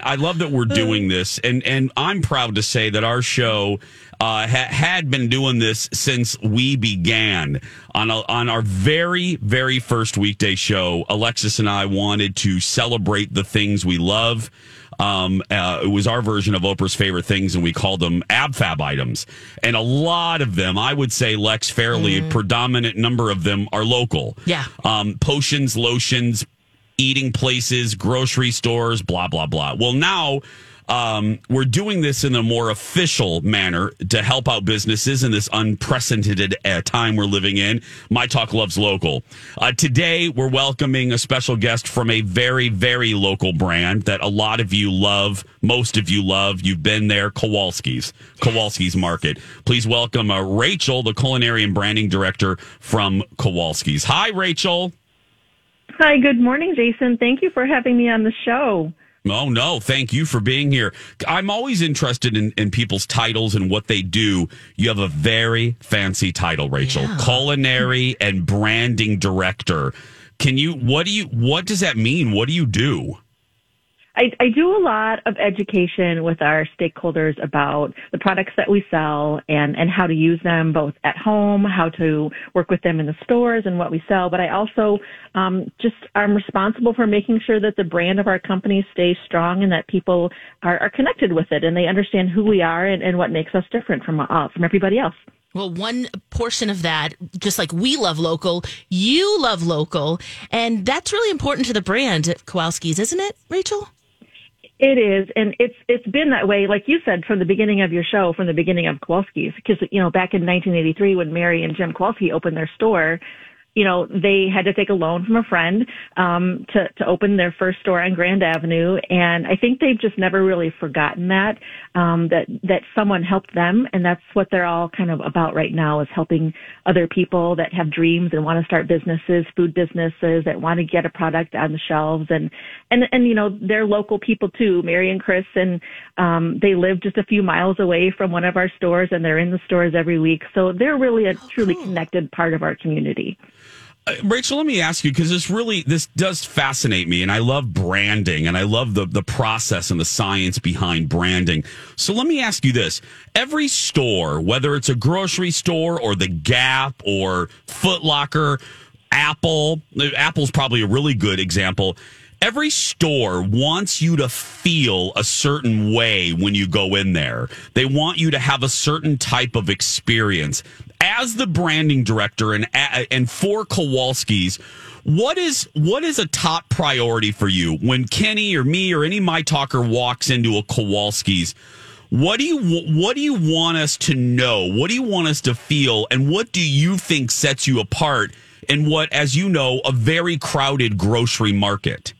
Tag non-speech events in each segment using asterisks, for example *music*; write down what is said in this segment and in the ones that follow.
I love that we're doing this, and and I'm proud to say that our show uh, ha- had been doing this since we began on a, on our very very first weekday show. Alexis and I wanted to celebrate the things we love. Um, uh, it was our version of Oprah's favorite things, and we called them AbFab items. And a lot of them, I would say, Lex, fairly a predominant number of them are local. Yeah. Um, potions, lotions, eating places, grocery stores, blah, blah, blah. Well, now um, we're doing this in a more official manner to help out businesses in this unprecedented uh, time we're living in. My Talk Loves Local. Uh, today, we're welcoming a special guest from a very, very local brand that a lot of you love. Most of you love. You've been there, Kowalski's, Kowalski's Market. Please welcome uh, Rachel, the culinary and branding director from Kowalski's. Hi, Rachel. Hi, good morning, Jason. Thank you for having me on the show. Oh, no. Thank you for being here. I'm always interested in, in people's titles and what they do. You have a very fancy title, Rachel. Yeah. Culinary and branding director. Can you, what do you, what does that mean? What do you do? I, I do a lot of education with our stakeholders about the products that we sell and, and how to use them both at home, how to work with them in the stores and what we sell. But I also um, just am responsible for making sure that the brand of our company stays strong and that people are, are connected with it and they understand who we are and, and what makes us different from uh, from everybody else. Well, one portion of that, just like we love local, you love local, and that's really important to the brand Kowalski's, isn't it, Rachel? It is, and it's it's been that way, like you said, from the beginning of your show, from the beginning of Kowalski's, because you know back in 1983 when Mary and Jim Kowalski opened their store, you know they had to take a loan from a friend um, to to open their first store on Grand Avenue, and I think they've just never really forgotten that um, that that someone helped them, and that's what they're all kind of about right now is helping other people that have dreams and want to start businesses, food businesses that want to get a product on the shelves, and and and you know they're local people too, Mary and Chris, and um, they live just a few miles away from one of our stores, and they're in the stores every week, so they're really a truly connected part of our community. Uh, Rachel, let me ask you because this really this does fascinate me, and I love branding, and I love the the process and the science behind branding. So let me ask you this: every store, whether it's a grocery store or the Gap or Foot Locker, Apple, Apple's probably a really good example. Every store wants you to feel a certain way when you go in there. They want you to have a certain type of experience. As the branding director and and for Kowalski's, what is what is a top priority for you when Kenny or me or any my talker walks into a Kowalski's? What do you what do you want us to know? What do you want us to feel? And what do you think sets you apart in what, as you know, a very crowded grocery market?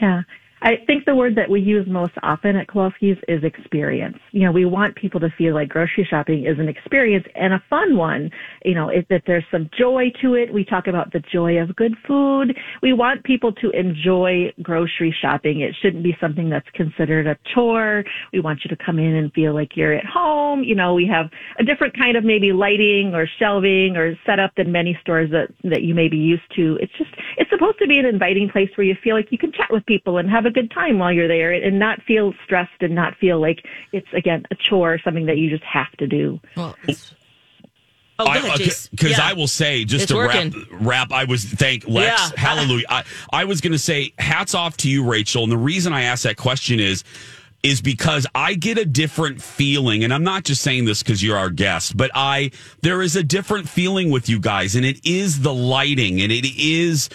Yeah. I think the word that we use most often at Kowalski's is experience. You know, we want people to feel like grocery shopping is an experience and a fun one. You know, it, that there's some joy to it. We talk about the joy of good food. We want people to enjoy grocery shopping. It shouldn't be something that's considered a chore. We want you to come in and feel like you're at home. You know, we have a different kind of maybe lighting or shelving or setup than many stores that, that you may be used to. It's just, it's supposed to be an inviting place where you feel like you can chat with people and have a good time while you're there and not feel stressed and not feel like it's again a chore, something that you just have to do. Well, oh, go ahead, uh, Jace. Because Yeah. I will say, just It's to working. wrap, wrap, I was thank Lex, Yeah. hallelujah. I, I was going to say, hats off to you, Rachel. And the reason I asked that question is, is because I get a different feeling. And I'm not just saying this because you're our guest, but I, there is a different feeling with you guys. And it is the lighting and it is,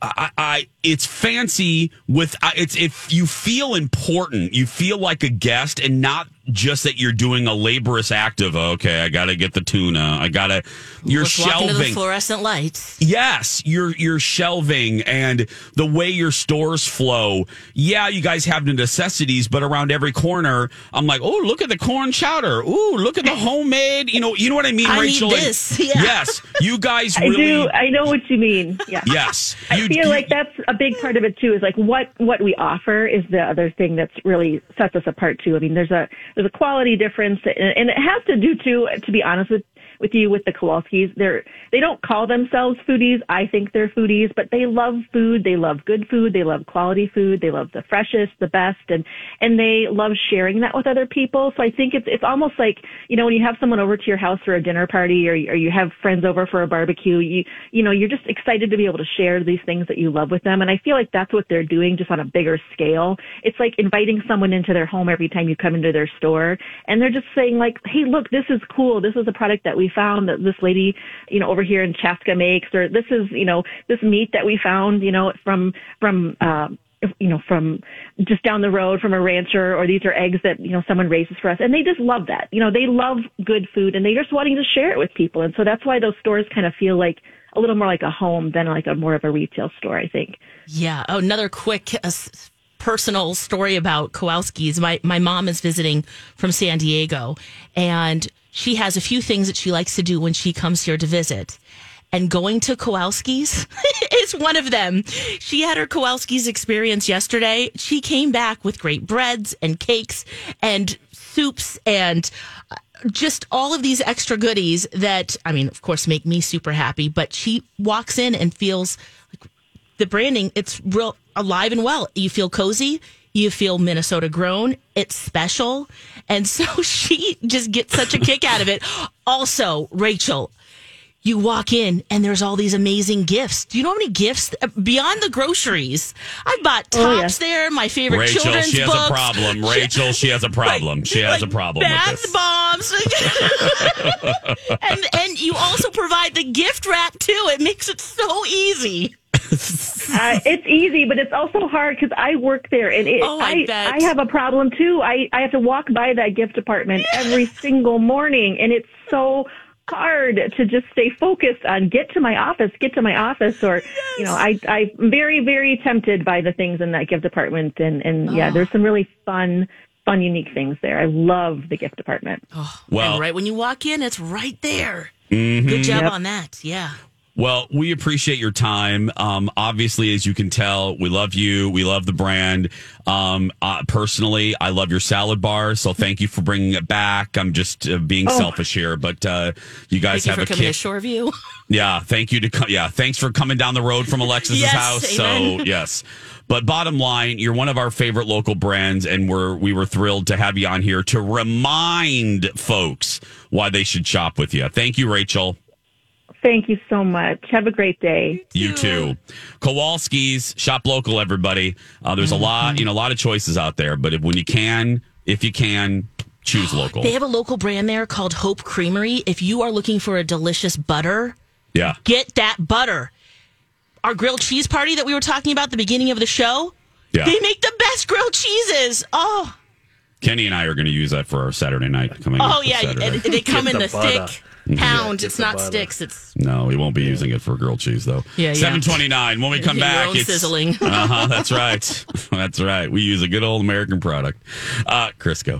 I, I it's fancy with it's if you feel important, you feel like a guest and not just that you're doing a laborious act of okay, I got to get the tuna, I got to you're Let's walk shelving into the fluorescent lights. Yes, you're you're shelving and the way your stores flow. Yeah, you guys have the necessities, but around every corner, I'm like, oh, look at the corn chowder. Ooh, look at the homemade. You know, you know what I mean, I Rachel. need this. *laughs* Yeah. Yes, you guys I really. do. I know what you mean. Yeah. Yes, I you- feel you- like that's a big part of it too. Is like what what we offer is the other thing that's really sets us apart too. I mean, there's a there's a quality difference, and it has to do too. To be honest with with you, with the Kowalskis, they're they don't call themselves foodies. I think they're foodies, but they love food. They love good food. They love quality food. They love the freshest, the best, and and they love sharing that with other people. So I think it's it's almost like you know when you have someone over to your house for a dinner party, or or you have friends over for a barbecue. You you know you're just excited to be able to share these things that you love with them, and I feel like that's what they're doing just on a bigger scale. It's like inviting someone into their home every time you come into their store, and they're just saying like, hey, look, this is cool. This is a product that we found that this lady you know over here in Chaska makes, or this is you know this meat that we found you know from from. Um, you know, from just down the road from a rancher, or these are eggs that, you know, someone raises for us. And they just love that. You know, they love good food and they're just wanting to share it with people. And so that's why those stores kind of feel like a little more like a home than like a more of a retail store, I think. Yeah. Oh, another quick uh, personal story about Kowalski's. My my mom is visiting from San Diego, and she has a few things that she likes to do when she comes here to visit. And going to Kowalski's *laughs* is one of them. She had her Kowalski's experience yesterday. She came back with great breads and cakes and soups and uh, just all of these extra goodies that, I mean, of course, make me super happy. But she walks in and feels like the branding, it's real alive and well. You feel cozy. You feel Minnesota grown. It's special. And so *laughs* she just gets such a kick out of it. Also, Rachel, you walk in and there's all these amazing gifts. Do you know how many gifts beyond the groceries? I bought tops Oh, yeah. there, my favorite Rachel, children's she has books. a problem. *laughs* Rachel, she has a problem. She has a Like problem with bath this. bombs. *laughs* and and you also provide the gift wrap too. It makes it so easy. Uh, it's easy, but it's also hard because I work there, and it, Oh, I bet. I have a problem too. I I have to walk by that gift department every *laughs* single morning, and it's so hard to just stay focused on get to my office, get to my office, or you know, I I'm very very tempted by the things in that gift department, and and Oh. yeah, there's some really fun. Fun, unique things there. I love the gift department. Oh, Well, and right when you walk in, it's right there. Good job Yep. on that. Yeah. Well, we appreciate your time. Um, obviously, as you can tell, we love you. We love the brand. Um, uh, personally, I love your salad bar. So thank you for bringing it back. I'm just uh, being selfish here, but uh, you guys Thank you have for a coming kick. to Shoreview. *laughs* Yeah, thank you to co- yeah, thanks for coming down the road from Alexis's Yes, house. amen. So *laughs* yes, but bottom line, you're one of our favorite local brands, and we're we were thrilled to have you on here to remind folks why they should shop with you. Thank you, Rachel. Thank you so much. Have a great day. You too. Kowalski's shop local, everybody. Uh, there's Mm-hmm. a lot, you know, a lot of choices out there, but if, when you can, if you can, choose *gasps* local. They have a local brand there called Hope Creamery. If you are looking for a delicious butter, yeah. get that butter. Our grilled cheese party that we were talking about at the beginning of the show, Yeah. they make the best grilled cheeses. Oh, Kenny and I are going to use that for our Saturday night coming. oh up yeah, Saturday. and they come Get in the the, butter. Thick pounds. It's not sticks. It's No, we won't be using it for grilled cheese though. Yeah, yeah. Seven twenty nine. When we *laughs* come Your back, it's sizzling. Uh huh. That's right. *laughs* That's right. We use a good old American product. Uh, Crisco.